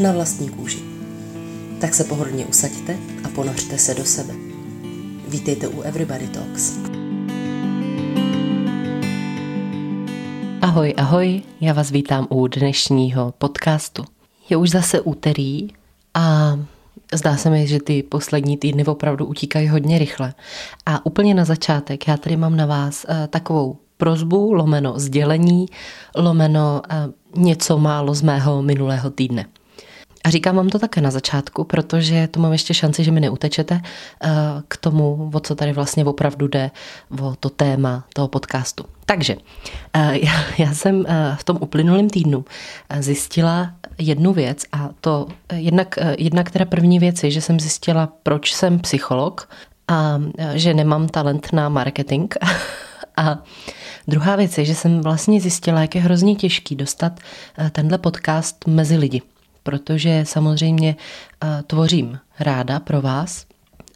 na vlastní kůži. Tak se pohodlně usaďte a ponořte se do sebe. Vítejte u Everybody Talks. Ahoj, ahoj, já vás vítám u dnešního podcastu. Je už zase úterý a zdá se mi, že ty poslední týdny opravdu utíkají hodně rychle. A úplně na začátek já tady mám na vás uh, takovou prozbu, lomeno sdělení, lomeno uh, něco málo z mého minulého týdne. A říkám vám to také na začátku, protože tu mám ještě šanci, že mi neutečete eh, k tomu, o co tady vlastně opravdu jde, o to téma toho podcastu. Takže eh, já jsem eh, v tom uplynulém týdnu zjistila jednu věc a to jednak, jednak teda první věc je, že jsem zjistila, proč jsem psycholog a že nemám talent na marketing. A druhá věc je, že jsem vlastně zjistila, jak je hrozně těžký dostat tenhle podcast mezi lidi protože samozřejmě eh, tvořím ráda pro vás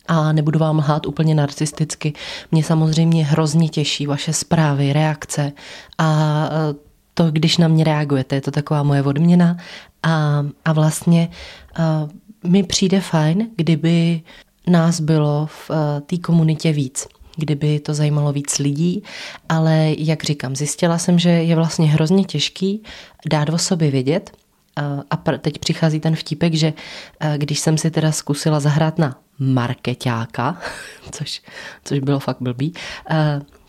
a nebudu vám lhát úplně narcisticky. Mě samozřejmě hrozně těší vaše zprávy, reakce a eh, to, když na mě reagujete, je to taková moje odměna a, a vlastně a eh, mi přijde fajn, kdyby nás bylo v té komunitě víc kdyby to zajímalo víc lidí, ale jak říkám, zjistila jsem, že je vlastně hrozně těžký dát o sobě vědět a teď přichází ten vtípek, že když jsem si teda zkusila zahrát na marketáka, což, což bylo fakt blbý,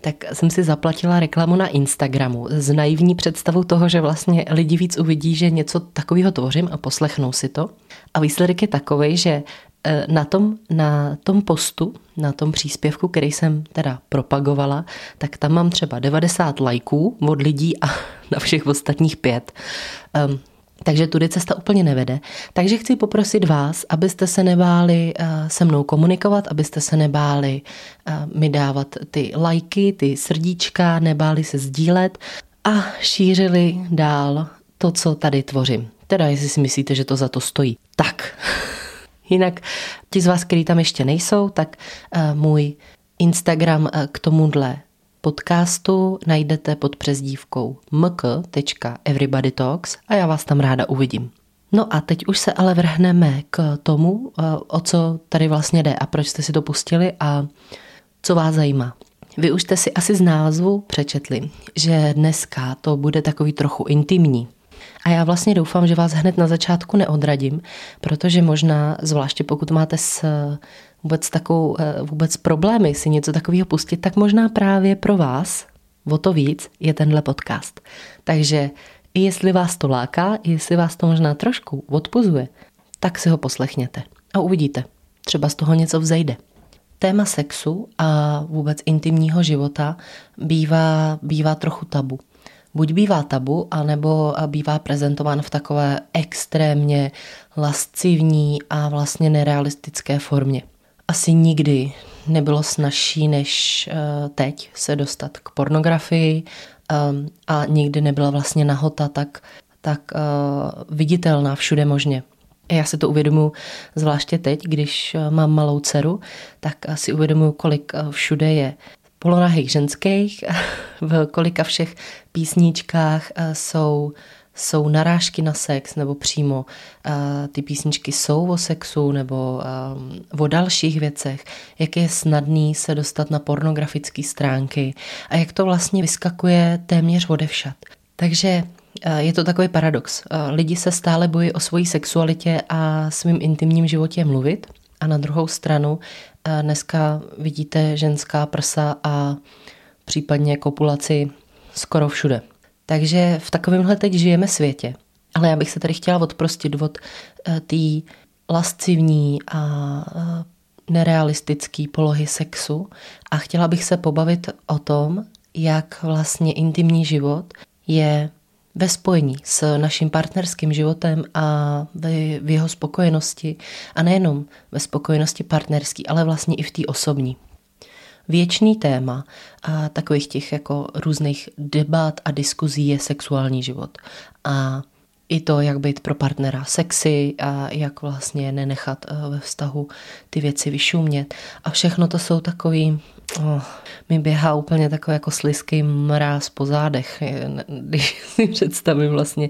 tak jsem si zaplatila reklamu na Instagramu s naivní představou toho, že vlastně lidi víc uvidí, že něco takového tvořím a poslechnou si to. A výsledek je takový, že na tom, na tom postu, na tom příspěvku, který jsem teda propagovala, tak tam mám třeba 90 lajků od lidí a na všech ostatních pět. Um, takže tudy cesta úplně nevede. Takže chci poprosit vás, abyste se nebáli eh, se mnou komunikovat, abyste se nebáli eh, mi dávat ty lajky, ty srdíčka, nebáli se sdílet a šířili dál to, co tady tvořím. Teda, jestli si myslíte, že to za to stojí. Tak. Jinak ti z vás, kteří tam ještě nejsou, tak uh, můj Instagram k tomuhle podcastu najdete pod přezdívkou mk.everybodytalks a já vás tam ráda uvidím. No a teď už se ale vrhneme k tomu, eh, o co tady vlastně jde a proč jste si to pustili a co vás zajímá. Vy už jste si asi z názvu přečetli, že dneska to bude takový trochu intimní. A já vlastně doufám, že vás hned na začátku neodradím, protože možná, zvláště pokud máte s vůbec takovou, eh, vůbec problémy si něco takového pustit, tak možná právě pro vás o to víc je tenhle podcast. Takže i jestli vás to láká, i jestli vás to možná trošku odpozuje, tak si ho poslechněte a uvidíte. Třeba z toho něco vzejde. Téma sexu a vůbec intimního života bývá, bývá trochu tabu. Buď bývá tabu, anebo bývá prezentován v takové extrémně lascivní a vlastně nerealistické formě asi nikdy nebylo snažší než uh, teď se dostat k pornografii um, a nikdy nebyla vlastně nahota tak, tak uh, viditelná všude možně. Já si to uvědomuji zvláště teď, když uh, mám malou dceru, tak si uvědomuji, kolik všude je polonahých ženských, v kolika všech písničkách jsou jsou narážky na sex, nebo přímo uh, ty písničky jsou o sexu nebo uh, o dalších věcech, jak je snadný se dostat na pornografické stránky a jak to vlastně vyskakuje téměř odevšat. Takže uh, je to takový paradox. Uh, lidi se stále bojí o svoji sexualitě a svým intimním životě mluvit a na druhou stranu uh, dneska vidíte ženská prsa a případně kopulaci skoro všude. Takže v takovémhle teď žijeme světě. Ale já bych se tady chtěla odprostit od uh, té lascivní a uh, nerealistické polohy sexu a chtěla bych se pobavit o tom, jak vlastně intimní život je ve spojení s naším partnerským životem a v jeho spokojenosti a nejenom ve spokojenosti partnerský, ale vlastně i v té osobní. Věčný téma a takových těch jako různých debat a diskuzí je sexuální život. A i to, jak být pro partnera sexy a jak vlastně nenechat eh, ve vztahu ty věci vyšumět. A všechno to jsou takový, oh, mi běhá úplně takový jako slisky mráz po zádech, když si představím vlastně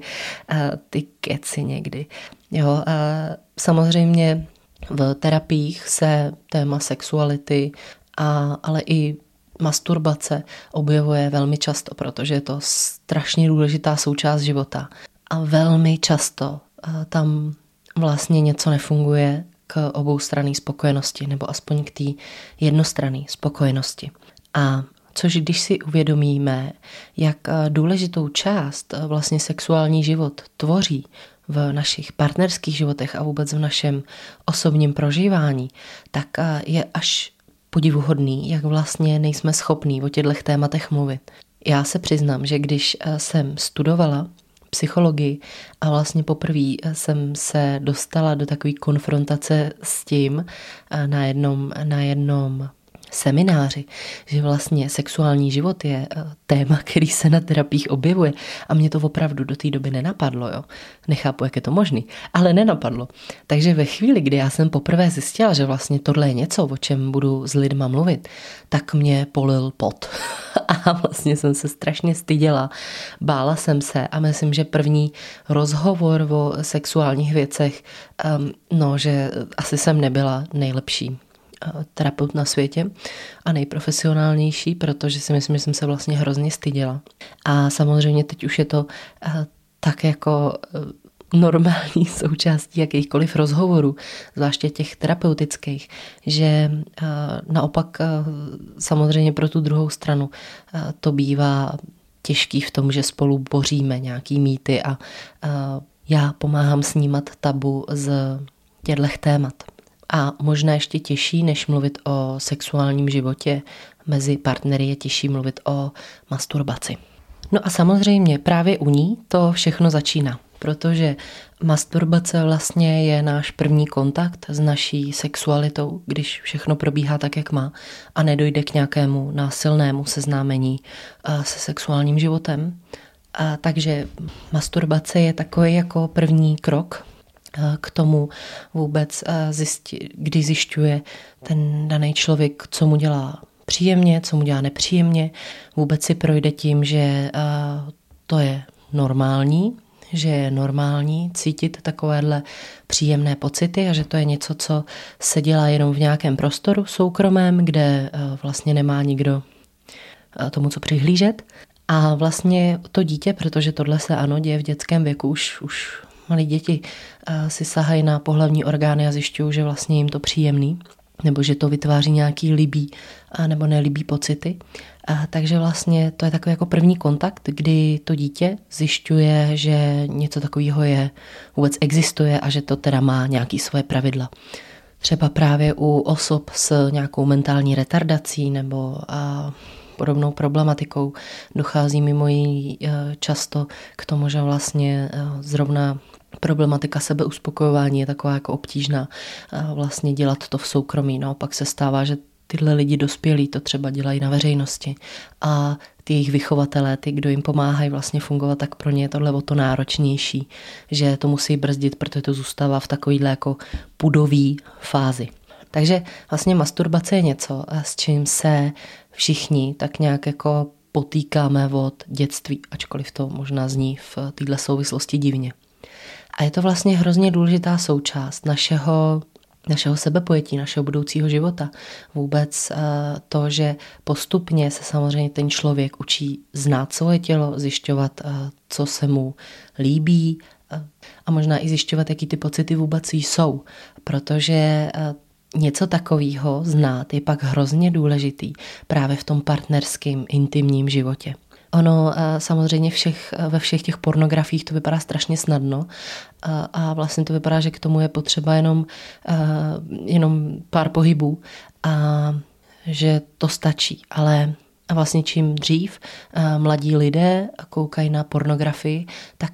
eh, ty keci někdy. Jo, a samozřejmě v terapiích se téma sexuality, a, ale i masturbace objevuje velmi často, protože je to strašně důležitá součást života a velmi často tam vlastně něco nefunguje k obou straný spokojenosti, nebo aspoň k té jednostranné spokojenosti. A což když si uvědomíme, jak důležitou část vlastně sexuální život tvoří v našich partnerských životech a vůbec v našem osobním prožívání, tak je až podivuhodný, jak vlastně nejsme schopní o těchto tématech mluvit. Já se přiznám, že když jsem studovala psychologii a vlastně poprvé jsem se dostala do takové konfrontace s tím na jednom, na jednom semináři, že vlastně sexuální život je eh, téma, který se na terapiích objevuje a mě to opravdu do té doby nenapadlo. Jo. Nechápu, jak je to možný, ale nenapadlo. Takže ve chvíli, kdy já jsem poprvé zjistila, že vlastně tohle je něco, o čem budu s lidma mluvit, tak mě polil pot. A vlastně jsem se strašně styděla, bála jsem se a myslím, že první rozhovor o sexuálních věcech, um, no, že asi jsem nebyla nejlepší terapeut na světě a nejprofesionálnější, protože si myslím, že jsem se vlastně hrozně styděla. A samozřejmě teď už je to eh, tak jako eh, normální součástí jakýchkoliv rozhovorů, zvláště těch terapeutických, že eh, naopak samozřejmě pro tu druhou stranu to bývá těžký v tom, že spolu boříme nějaký mýty a já pomáhám snímat tabu z těchto témat a možná ještě těžší, než mluvit o sexuálním životě mezi partnery, je těžší mluvit o masturbaci. No a samozřejmě právě u ní to všechno začíná, protože masturbace vlastně je náš první kontakt s naší sexualitou, když všechno probíhá tak, jak má a nedojde k nějakému násilnému seznámení se sexuálním životem. A takže masturbace je takový jako první krok k tomu vůbec, eh, zjistí, kdy zjišťuje ten daný člověk, co mu dělá příjemně, co mu dělá nepříjemně. Vůbec si projde tím, že eh, to je normální, že je normální cítit takovéhle příjemné pocity a že to je něco, co se dělá jenom v nějakém prostoru soukromém, kde eh, vlastně nemá nikdo tomu, co přihlížet. A vlastně to dítě, protože tohle se ano děje v dětském věku, už, už malí děti eh, si sahají na pohlavní orgány a zjišťují, že vlastně jim to příjemný, nebo že to vytváří nějaký libý nebo nelibý pocity. A takže vlastně to je takový jako první kontakt, kdy to dítě zjišťuje, že něco takového je, vůbec existuje a že to teda má nějaký svoje pravidla. Třeba právě u osob s nějakou mentální retardací nebo a podobnou problematikou dochází mimo jiný eh, často k tomu, že vlastně eh, zrovna problematika sebeuspokojování je taková jako obtížná vlastně dělat to v soukromí. No, pak se stává, že tyhle lidi dospělí to třeba dělají na veřejnosti a ty jejich vychovatelé, ty, kdo jim pomáhají vlastně fungovat, tak pro ně je tohle o to náročnější, že to musí brzdit, protože to zůstává v takovýhle jako pudový fázi. Takže vlastně masturbace je něco, s čím se všichni tak nějak jako potýkáme od dětství, ačkoliv to možná zní v této souvislosti divně. A je to vlastně hrozně důležitá součást našeho našeho sebepojetí, našeho budoucího života. Vůbec eh, to, že postupně se samozřejmě ten člověk učí znát svoje tělo, zjišťovat, eh, co se mu líbí eh, a možná i zjišťovat, jaký ty pocity vůbec jsou. Protože něco takového znát je pak hrozně důležitý právě v tom partnerském intimním životě. Ono eh, samozřejmě všech, eh, ve všech těch pornografiích to vypadá strašně snadno a, a vlastně to vypadá, že k tomu je potřeba jenom, eh, jenom pár pohybů a že to stačí. Ale a vlastně čím dřív mladí lidé koukají na pornografii, tak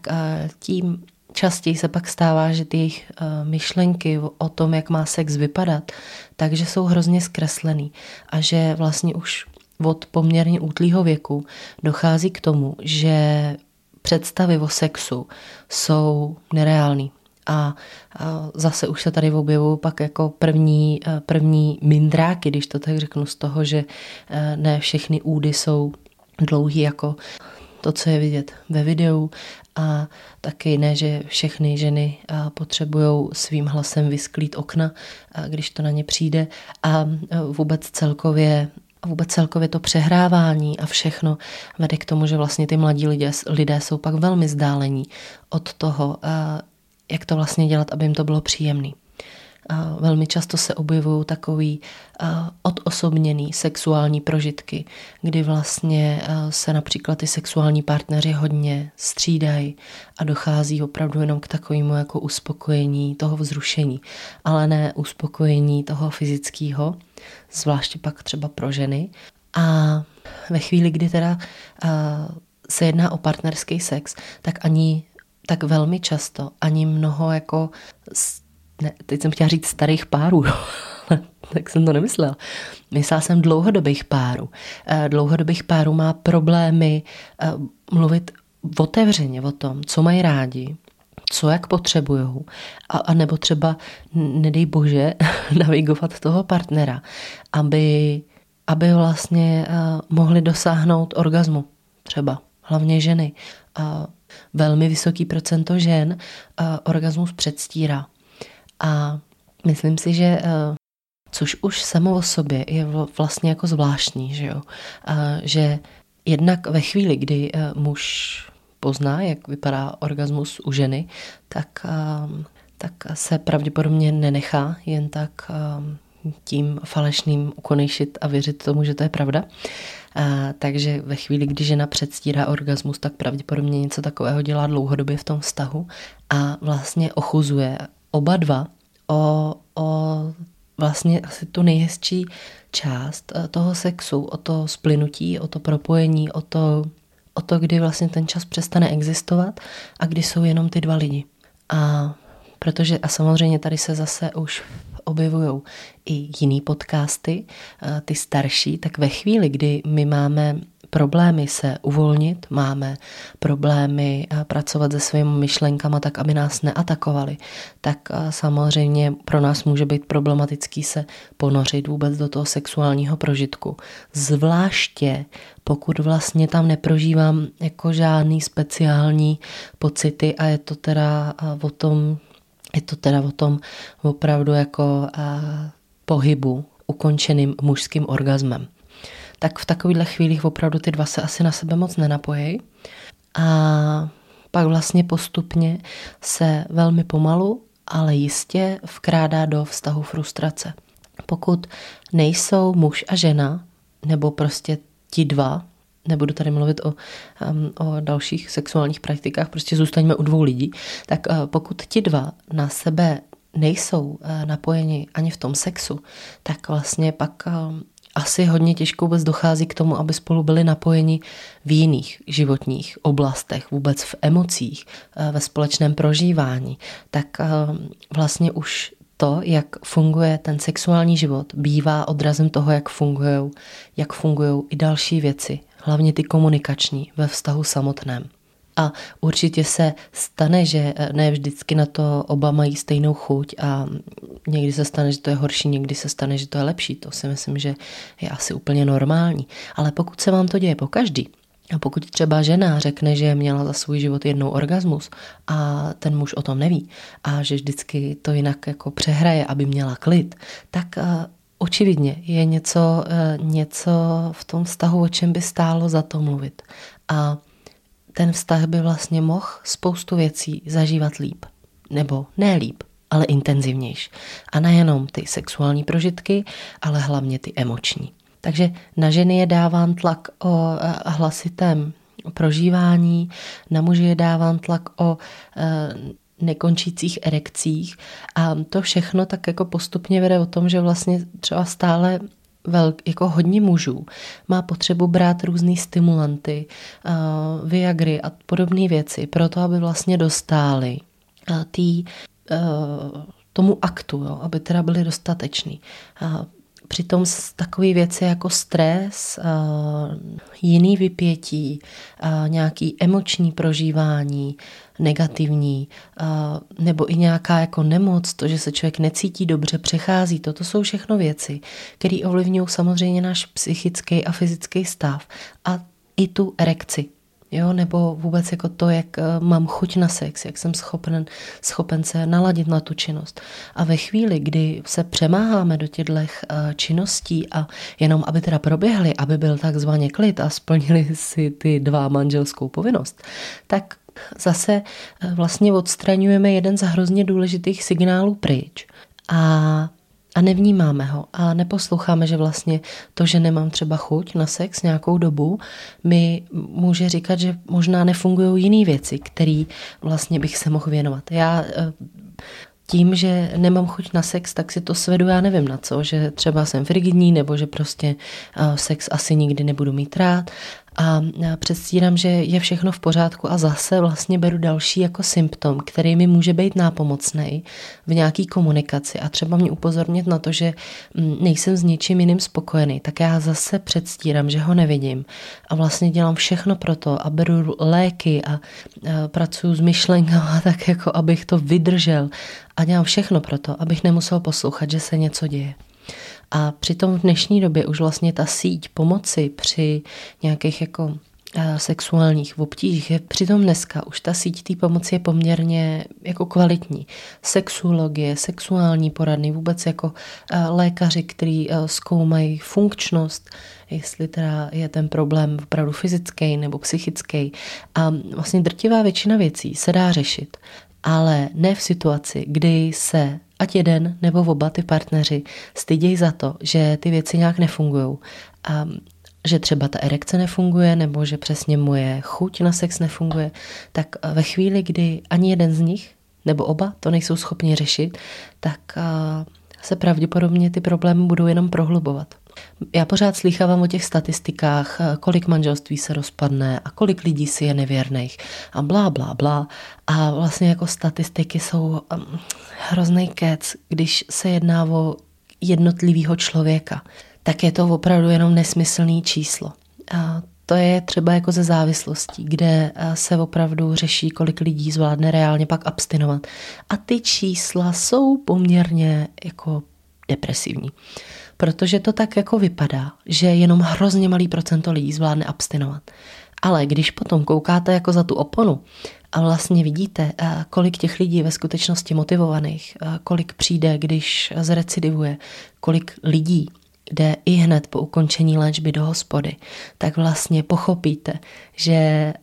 tím častěji se pak stává, že ty jejich myšlenky o tom, jak má sex vypadat, takže jsou hrozně zkreslený a že vlastně už od poměrně útlýho věku dochází k tomu, že představy o sexu jsou nereální. A, zase už se tady objevují pak jako první, první mindráky, když to tak řeknu, z toho, že ne všechny údy jsou dlouhý jako to, co je vidět ve videu a taky ne, že všechny ženy potřebují svým hlasem vysklít okna, když to na ně přijde a vůbec celkově a vůbec celkově to přehrávání a všechno vede k tomu, že vlastně ty mladí lidé, lidé jsou pak velmi vzdálení od toho, jak to vlastně dělat, aby jim to bylo příjemné. Velmi často se objevují takový odosobněný sexuální prožitky, kdy vlastně se například ty sexuální partneři hodně střídají a dochází opravdu jenom k takovému jako uspokojení toho vzrušení, ale ne uspokojení toho fyzického, zvláště pak třeba pro ženy. A ve chvíli, kdy teda se jedná o partnerský sex, tak ani tak velmi často, ani mnoho jako ne, teď jsem chtěla říct starých párů, tak jsem to nemyslela. Myslela jsem dlouhodobých párů. Dlouhodobých párů má problémy mluvit otevřeně o tom, co mají rádi, co jak potřebují, a, a nebo třeba, nedej bože, navigovat toho partnera, aby, aby vlastně uh, mohli dosáhnout orgazmu třeba, hlavně ženy. Uh, velmi vysoký procento žen uh, orgasmus předstírá. A myslím si, že eh, což už samo o sobě je vlastně jako zvláštní, že jo? A že jednak ve chvíli, kdy muž pozná, jak vypadá orgasmus u ženy, tak, ehm, tak se pravděpodobně nenechá jen tak ehm, tím falešným ukonejšit a věřit tomu, že to je pravda. A, takže ve chvíli, kdy žena předstírá orgasmus, tak pravděpodobně něco takového dělá dlouhodobě v tom vztahu a vlastně ochuzuje oba dva o, o vlastně asi tu nejhezčí část eh, toho sexu, o to splynutí, o to propojení, o to, o to, kdy vlastně ten čas přestane existovat a kdy jsou jenom ty dva lidi. A protože a samozřejmě tady se zase už objevují i jiný podcasty, eh, ty starší, tak ve chvíli, kdy my máme problémy se uvolnit, máme problémy eh, pracovat se svými myšlenkama tak, aby nás neatakovali, tak eh, samozřejmě pro nás může být problematický se ponořit vůbec do toho sexuálního prožitku. Zvláště pokud vlastně tam neprožívám jako žádný speciální pocity a je to teda eh, o tom, je to teda o tom opravdu jako pohybu ukončeným mužským orgasmem tak v takovýchhle chvílích opravdu ty dva se asi na sebe moc nenapojí. A pak vlastně postupně se velmi pomalu, ale jistě vkrádá do vztahu frustrace. Pokud nejsou muž a žena, nebo prostě ti dva, nebudu tady mluvit o, um, o dalších sexuálních praktikách, prostě zůstaňme u dvou lidí, tak uh, pokud ti dva na sebe nejsou uh, napojeni ani v tom sexu, tak vlastně pak um, asi hodně těžko vůbec dochází k tomu, aby spolu byli napojeni v jiných životních oblastech, vůbec v emocích, eh, ve společném prožívání, tak eh, vlastně už to, jak funguje ten sexuální život, bývá odrazem toho, jak fungují, jak fungují i další věci, hlavně ty komunikační ve vztahu samotném. A určitě se stane, že eh, ne vždycky na to oba mají stejnou chuť a někdy se stane, že to je horší, někdy se stane, že to je lepší. To si myslím, že je asi úplně normální. Ale pokud se vám to děje po každý, a pokud třeba žena řekne, že měla za svůj život jednou orgasmus a ten muž o tom neví a že vždycky to jinak jako přehraje, aby měla klid, tak uh, očividně je něco, uh, něco v tom vztahu, o čem by stálo za to mluvit. A ten vztah by vlastně mohl spoustu věcí zažívat líp. Nebo ne líp, ale intenzivnější. A nejenom ty sexuální prožitky, ale hlavně ty emoční. Takže na ženy je dáván tlak o eh, hlasitém prožívání, na muže je dáván tlak o eh, nekončících erekcích a to všechno tak jako postupně vede o tom, že vlastně třeba stále velk, jako hodně mužů má potřebu brát různé stimulanty, uh, Viagry a podobné věci, proto aby vlastně dostály uh, tý, uh, tomu aktu, jo, aby teda byly dostatečný. Uh, Přitom takové věci jako stres, jiný vypětí, nějaký emoční prožívání, negativní, nebo i nějaká jako nemoc, to, že se člověk necítí dobře, přechází to, to jsou všechno věci, které ovlivňují samozřejmě náš psychický a fyzický stav a i tu erekci, jo, nebo vůbec jako to, jak eh, mám chuť na sex, jak jsem schopen, schopen se naladit na tu činnost. A ve chvíli, kdy se přemáháme do těchto eh, činností a jenom aby teda proběhly, aby byl takzvaně klid a splnili si ty dva manželskou povinnost, tak zase eh, vlastně odstraňujeme jeden z hrozně důležitých signálů pryč. A a nevnímáme ho a neposloucháme, že vlastně to, že nemám třeba chuť na sex nějakou dobu, mi může říkat, že možná nefungují jiné věci, které vlastně bych se mohl věnovat. Já eh, tím, že nemám chuť na sex, tak si to svedu, já nevím na co, že třeba jsem frigidní, nebo že prostě eh, sex asi nikdy nebudu mít rád a předstírám, že je všechno v pořádku a zase vlastně beru další jako symptom, který mi může být nápomocný v nějaký komunikaci. A třeba mě upozornit na to, že mm, nejsem s ničím jiným spokojený, tak já zase předstírám, že ho nevidím. A vlastně dělám všechno pro to a beru léky a, a pracuji s myšlenkama tak jako abych to vydržel. A dělám všechno pro to, abych nemusel poslouchat, že se něco děje. A přitom v dnešní době už vlastně ta síť pomoci při nějakých jako eh, sexuálních obtížích je přitom dneska už ta síť té pomoci je poměrně jako kvalitní. Sexuologie, sexuální poradny, vůbec jako eh, lékaři, kteří eh, zkoumají funkčnost, jestli teda je ten problém opravdu fyzický nebo psychický. A vlastně drtivá většina věcí se dá řešit, ale ne v situaci, kdy se ať jeden nebo oba ty partneři stydějí za to, že ty věci nějak nefungují. A že třeba ta erekce nefunguje, nebo že přesně moje chuť na sex nefunguje, tak ve chvíli, kdy ani jeden z nich nebo oba to nejsou schopni řešit, tak se pravděpodobně ty problémy budou jenom prohlubovat. Já pořád slýchávám o těch statistikách, kolik manželství se rozpadne a kolik lidí si je nevěrných a blá, blá, blá. A vlastně jako statistiky jsou um, hrozný kec, když se jedná o jednotlivého člověka. Tak je to opravdu jenom nesmyslný číslo. A to je třeba jako ze závislostí, kde se opravdu řeší, kolik lidí zvládne reálně pak abstinovat. A ty čísla jsou poměrně jako depresivní protože to tak jako vypadá, že jenom hrozně malý procento lidí zvládne abstinovat. Ale když potom koukáte jako za tu oponu a vlastně vidíte, eh, kolik těch lidí ve skutečnosti motivovaných, eh, kolik přijde, když zrecidivuje, kolik lidí jde i hned po ukončení léčby do hospody, tak vlastně pochopíte, že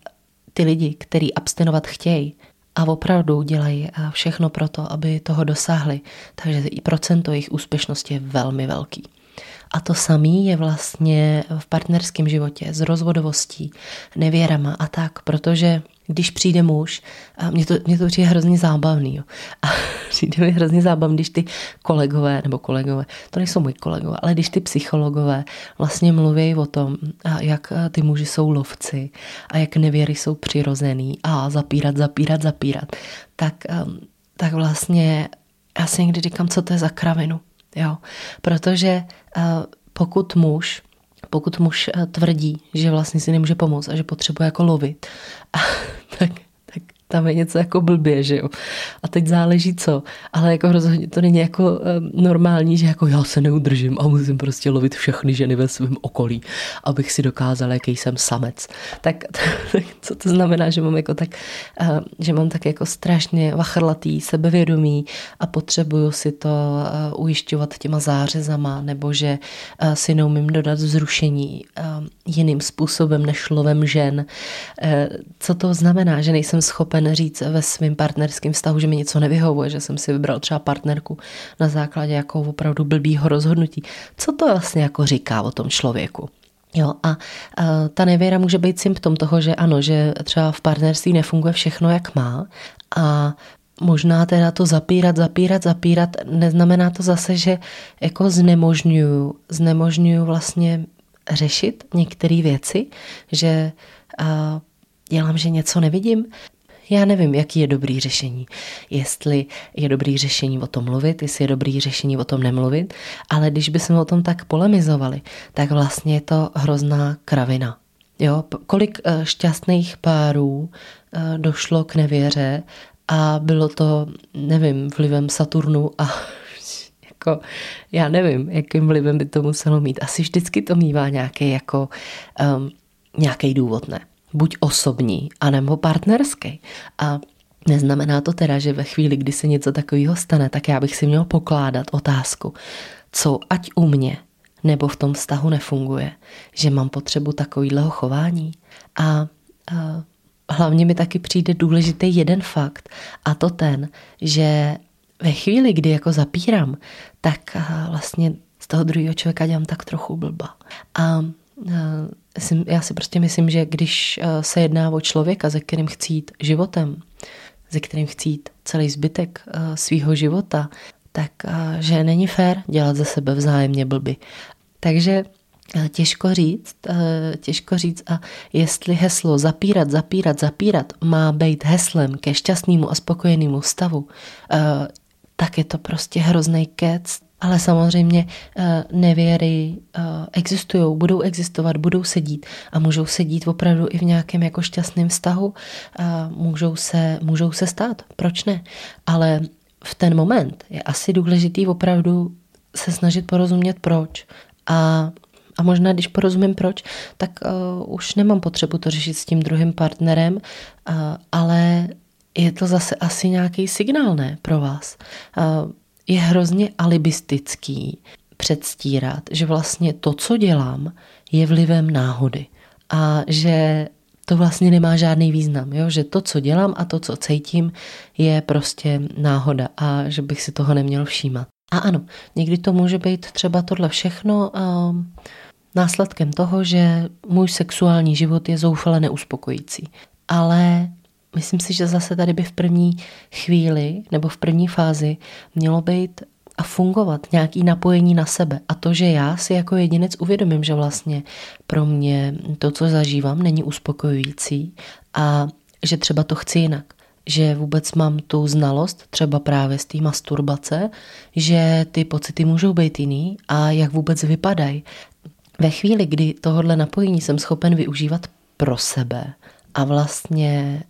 ty lidi, kteří abstinovat chtějí, a opravdu dělají eh, všechno pro to, aby toho dosáhli. Takže i procento jejich úspěšnosti je velmi velký. A to samé je vlastně v partnerském životě s rozvodovostí, nevěrama a tak, protože když přijde muž, a mě to, mě to přijde hrozně zábavný, jo. a přijde mi hrozně zábavný, když ty kolegové, nebo kolegové, to nejsou moji kolegové, ale když ty psychologové vlastně mluví o tom, jak ty muži jsou lovci a jak nevěry jsou přirozený a zapírat, zapírat, zapírat, tak, tak vlastně já si někdy říkám, co to je za kravinu. Jo? Protože uh, pokud muž pokud muž uh, tvrdí, že vlastně si nemůže pomoct a že potřebuje jako lovit, tam je něco jako blbě, že jo. A teď záleží co, ale jako rozhodně to není jako um, normální, že jako já se neudržím a musím prostě lovit všechny ženy ve svém okolí, abych si dokázal, jaký jsem samec. Tak, tak co to znamená, že mám jako tak, uh, že mám tak jako strašně vachrlatý sebevědomí a potřebuju si to uh, ujišťovat těma zářezama, nebo že uh, si neumím dodat vzrušení uh, jiným způsobem než lovem žen. Uh, co to znamená, že nejsem schopen schopen říct ve svém partnerském vztahu, že mi něco nevyhovuje, že jsem si vybral třeba partnerku na základě jako opravdu blbýho rozhodnutí. Co to vlastně jako říká o tom člověku? Jo, a, a ta nevěra může být symptom toho, že ano, že třeba v partnerství nefunguje všechno, jak má a možná teda to zapírat, zapírat, zapírat, neznamená to zase, že jako znemožňuju, znemožňuju vlastně řešit některé věci, že uh, dělám, že něco nevidím. Já nevím, jaký je dobrý řešení. Jestli je dobrý řešení o tom mluvit, jestli je dobrý řešení o tom nemluvit, ale když bychom o tom tak polemizovali, tak vlastně je to hrozná kravina. Jo, kolik uh, šťastných párů uh, došlo k nevěře a bylo to, nevím, vlivem Saturnu a jako, já nevím, jakým vlivem by to muselo mít. Asi vždycky to mývá nějaký jako um, nějaký důvod, ne? Buď osobní, anebo partnerský. A neznamená to teda, že ve chvíli, kdy se něco takového stane, tak já bych si měl pokládat otázku, co ať u mě nebo v tom vztahu nefunguje, že mám potřebu takového chování. A, a hlavně mi taky přijde důležitý jeden fakt a to ten, že ve chvíli, kdy jako zapírám, tak vlastně z toho druhého člověka dělám tak trochu blba. A já si prostě myslím, že když se jedná o člověka, ze kterým chci jít životem, ze kterým chci jít celý zbytek svého života, tak že není fér dělat ze sebe vzájemně blby. Takže Eh, těžko říct, eh, těžko říct a jestli heslo zapírat, zapírat, zapírat má být heslem ke šťastnému a spokojenému stavu, eh, tak je to prostě hrozný kec. Ale samozřejmě nevěry existují, budou existovat, budou sedít a můžou sedít opravdu i v nějakém jako šťastném vztahu, můžou se, můžou se stát, proč ne? Ale v ten moment je asi důležitý opravdu se snažit porozumět proč a a možná, když porozumím proč, tak uh, už nemám potřebu to řešit s tím druhým partnerem, uh, ale je to zase asi nějaký signál, ne, pro vás. Uh, je hrozně alibistický předstírat, že vlastně to, co dělám, je vlivem náhody. A že to vlastně nemá žádný význam, jo? že to, co dělám a to, co cítím, je prostě náhoda a že bych si toho neměl všímat. A ano, někdy to může být třeba tohle všechno, uh, následkem toho, že můj sexuální život je zoufale neuspokojící. Ale myslím si, že zase tady by v první chvíli nebo v první fázi mělo být a fungovat nějaký napojení na sebe. A to, že já si jako jedinec uvědomím, že vlastně pro mě to, co zažívám, není uspokojující a že třeba to chci jinak. Že vůbec mám tu znalost, třeba právě z té masturbace, že ty pocity můžou být jiný a jak vůbec vypadají ve chvíli, kdy tohohle napojení jsem schopen využívat pro sebe a vlastně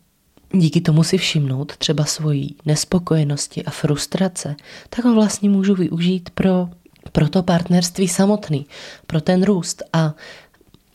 díky tomu si všimnout třeba svojí nespokojenosti a frustrace, tak ho vlastně můžu využít pro, pro to partnerství samotný, pro ten růst. A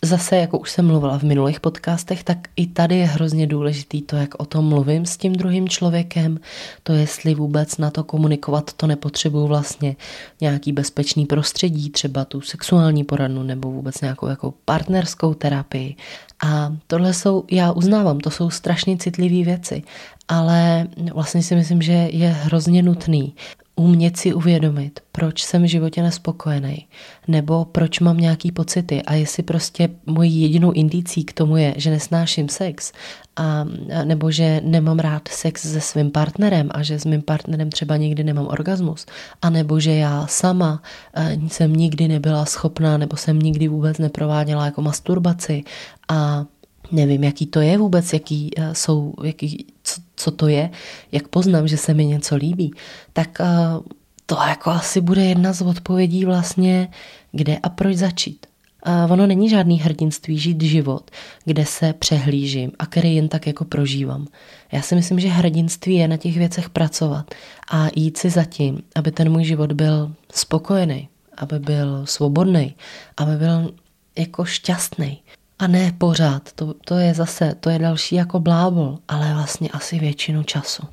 zase, jako už jsem mluvila v minulých podcastech, tak i tady je hrozně důležitý to, jak o tom mluvím s tím druhým člověkem, to jestli vůbec na to komunikovat, to nepotřebuju vlastně nějaký bezpečný prostředí, třeba tu sexuální poradnu nebo vůbec nějakou jako partnerskou terapii. A tohle jsou, já uznávám, to jsou strašně citlivé věci, ale vlastně si myslím, že je hrozně nutný umět si uvědomit, proč jsem v životě nespokojený, nebo proč mám nějaký pocity a jestli prostě mojí jedinou indicí k tomu je, že nesnáším sex, a, nebo že nemám rád sex se svým partnerem a že s mým partnerem třeba nikdy nemám orgasmus, a nebo že já sama eh, jsem nikdy nebyla schopná nebo jsem nikdy vůbec neprováděla jako masturbaci a nevím, jaký to je vůbec, jaký uh, jsou, jaký, co, co to je, jak poznám, že se mi něco líbí, tak uh, to jako asi bude jedna z odpovědí vlastně, kde a proč začít. Uh, ono není žádný hrdinství žít život, kde se přehlížím a který jen tak jako prožívám. Já si myslím, že hrdinství je na těch věcech pracovat a jít si za tím, aby ten můj život byl spokojený, aby byl svobodný, aby byl jako šťastný. A ne pořád, to, to je zase, to je další jako blábol, ale vlastně asi většinu času.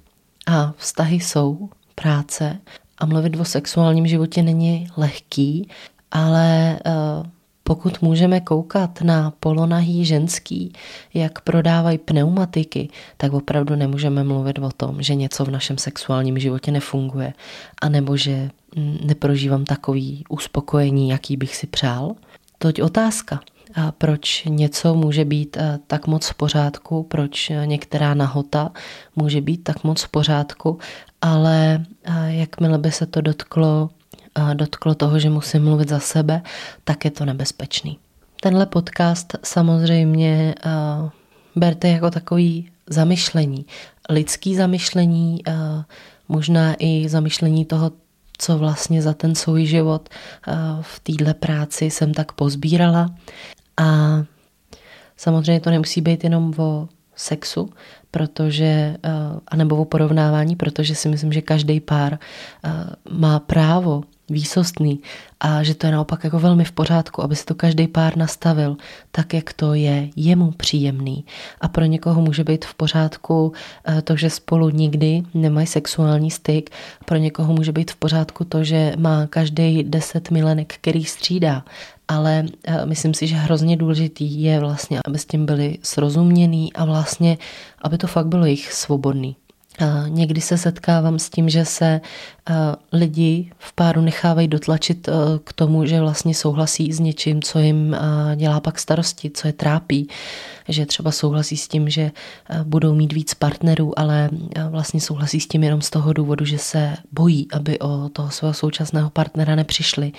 A vztahy jsou práce a mluvit o sexuálním životě není lehký, ale uh, pokud můžeme koukat na polonahý ženský, jak prodávají pneumatiky, tak opravdu nemůžeme mluvit o tom, že něco v našem sexuálním životě nefunguje, anebo že mm, neprožívám takový uspokojení, jaký bych si přál. Toť otázka. Proč něco může být tak moc v pořádku, proč některá nahota může být tak moc v pořádku, ale jakmile by se to dotklo, dotklo toho, že musím mluvit za sebe, tak je to nebezpečný. Tenhle podcast samozřejmě berte jako takový zamyšlení, lidský zamyšlení, možná i zamyšlení toho, co vlastně za ten svůj život v téhle práci jsem tak pozbírala. A samozřejmě to nemusí být jenom o sexu, protože, anebo o porovnávání, protože si myslím, že každý pár má právo výsostný a že to je naopak jako velmi v pořádku, aby si to každý pár nastavil tak, jak to je jemu příjemný. A pro někoho může být v pořádku eh, to, že spolu nikdy nemají sexuální styk, pro někoho může být v pořádku to, že má každý deset milenek, který střídá. Ale eh, myslím si, že hrozně důležitý je vlastně, aby s tím byli srozuměný a vlastně, aby to fakt bylo jich svobodný. Někdy se setkávám s tím, že se lidi v páru nechávají dotlačit k tomu, že vlastně souhlasí s něčím, co jim dělá pak starosti, co je trápí. Že třeba souhlasí s tím, že budou mít víc partnerů, ale vlastně souhlasí s tím jenom z toho důvodu, že se bojí, aby o toho svého současného partnera nepřišli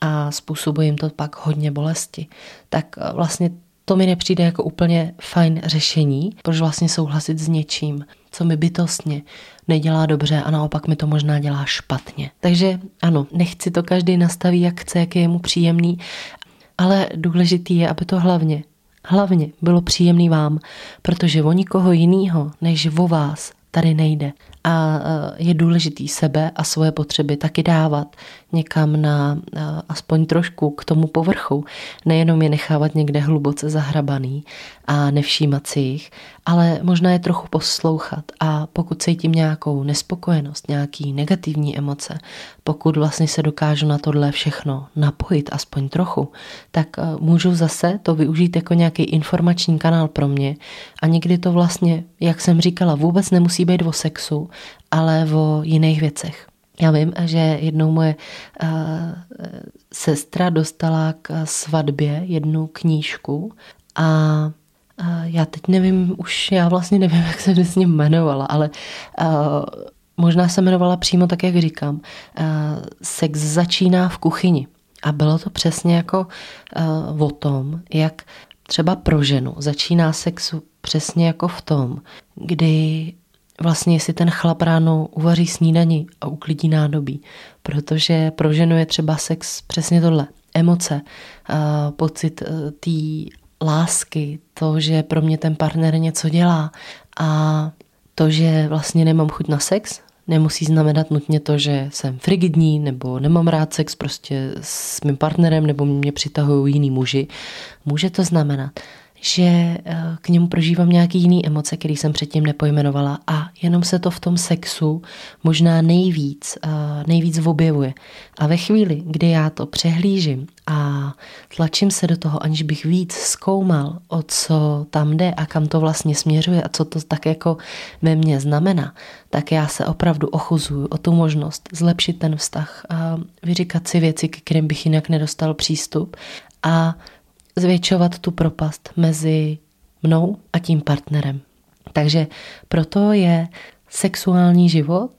a způsobuje jim to pak hodně bolesti. Tak vlastně to mi nepřijde jako úplně fajn řešení, proč vlastně souhlasit s něčím, co mi bytostně nedělá dobře a naopak mi to možná dělá špatně. Takže ano, nechci to každý nastaví, jak chce, jak je mu příjemný, ale důležitý je, aby to hlavně, hlavně bylo příjemný vám, protože o nikoho jiného než o vás tady nejde. A je důležitý sebe a svoje potřeby taky dávat někam na aspoň trošku k tomu povrchu. Nejenom je nechávat někde hluboce zahrabaný a nevšímat si jich, ale možná je trochu poslouchat a pokud cítím nějakou nespokojenost, nějaký negativní emoce, pokud vlastně se dokážu na tohle všechno napojit aspoň trochu, tak eh, můžu zase to využít jako nějaký informační kanál pro mě a někdy to vlastně, jak jsem říkala, vůbec nemusí být o sexu, ale o jiných věcech. Já vím, že jednou moje uh, sestra dostala k svatbě jednu knížku a uh, já teď nevím, už já vlastně nevím, jak se s ním jmenovala, ale uh, možná se jmenovala přímo tak, jak říkám. Uh, sex začíná v kuchyni. A bylo to přesně jako uh, o tom, jak třeba pro ženu začíná sex přesně jako v tom, kdy vlastně jestli ten chlap ráno uvaří snídani a uklidí nádobí, protože pro ženu je třeba sex přesně tohle. Emoce, pocit e, té lásky, to, že pro mě ten partner něco dělá a to, že vlastně nemám chuť na sex, nemusí znamenat nutně to, že jsem frigidní nebo nemám rád sex prostě s mým partnerem nebo mě přitahují jiný muži. Může to znamenat, že eh, k němu prožívám nějaký jiný emoce, který jsem předtím nepojmenovala a jenom se to v tom sexu možná nejvíc, eh, nejvíc objevuje. A ve chvíli, kdy já to přehlížím a tlačím se do toho, aniž bych víc zkoumal, o co tam jde a kam to vlastně směřuje a co to tak jako ve mně znamená, tak já se opravdu ochuzuju o tu možnost zlepšit ten vztah a vyříkat si věci, k kterým bych jinak nedostal přístup a zvětšovat tu propast mezi mnou a tím partnerem. Takže proto je sexuální život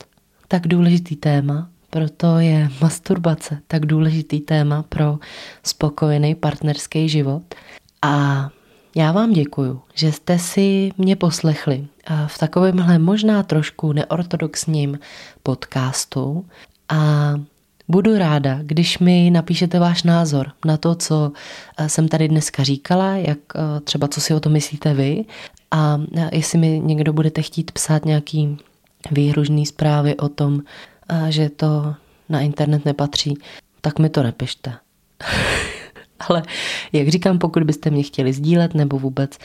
tak důležitý téma, proto je masturbace tak důležitý téma pro spokojený partnerský život. A já vám děkuju, že jste si mě poslechli v takovémhle možná trošku neortodoxním podcastu a Budu ráda, když mi napíšete váš názor na to, co eh, jsem tady dneska říkala, jak eh, třeba co si o to myslíte vy a eh, jestli mi někdo budete chtít psát nějaký výhružný zprávy o tom, že to na internet nepatří, tak mi to nepište. Ale jak říkám, pokud byste mě chtěli sdílet nebo vůbec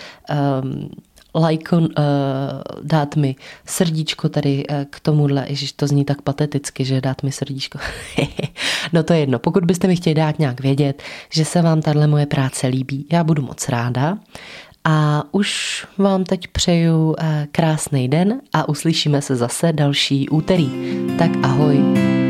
um, lajko, uh, dát mi srdíčko tady uh, k tomuhle, ježiš, to zní tak pateticky, že dát mi srdíčko. no to je jedno, pokud byste mi chtěli dát nějak vědět, že se vám tahle moje práce líbí, já budu moc ráda. A už vám teď přeju uh, krásný den a uslyšíme se zase další úterý. Tak ahoj.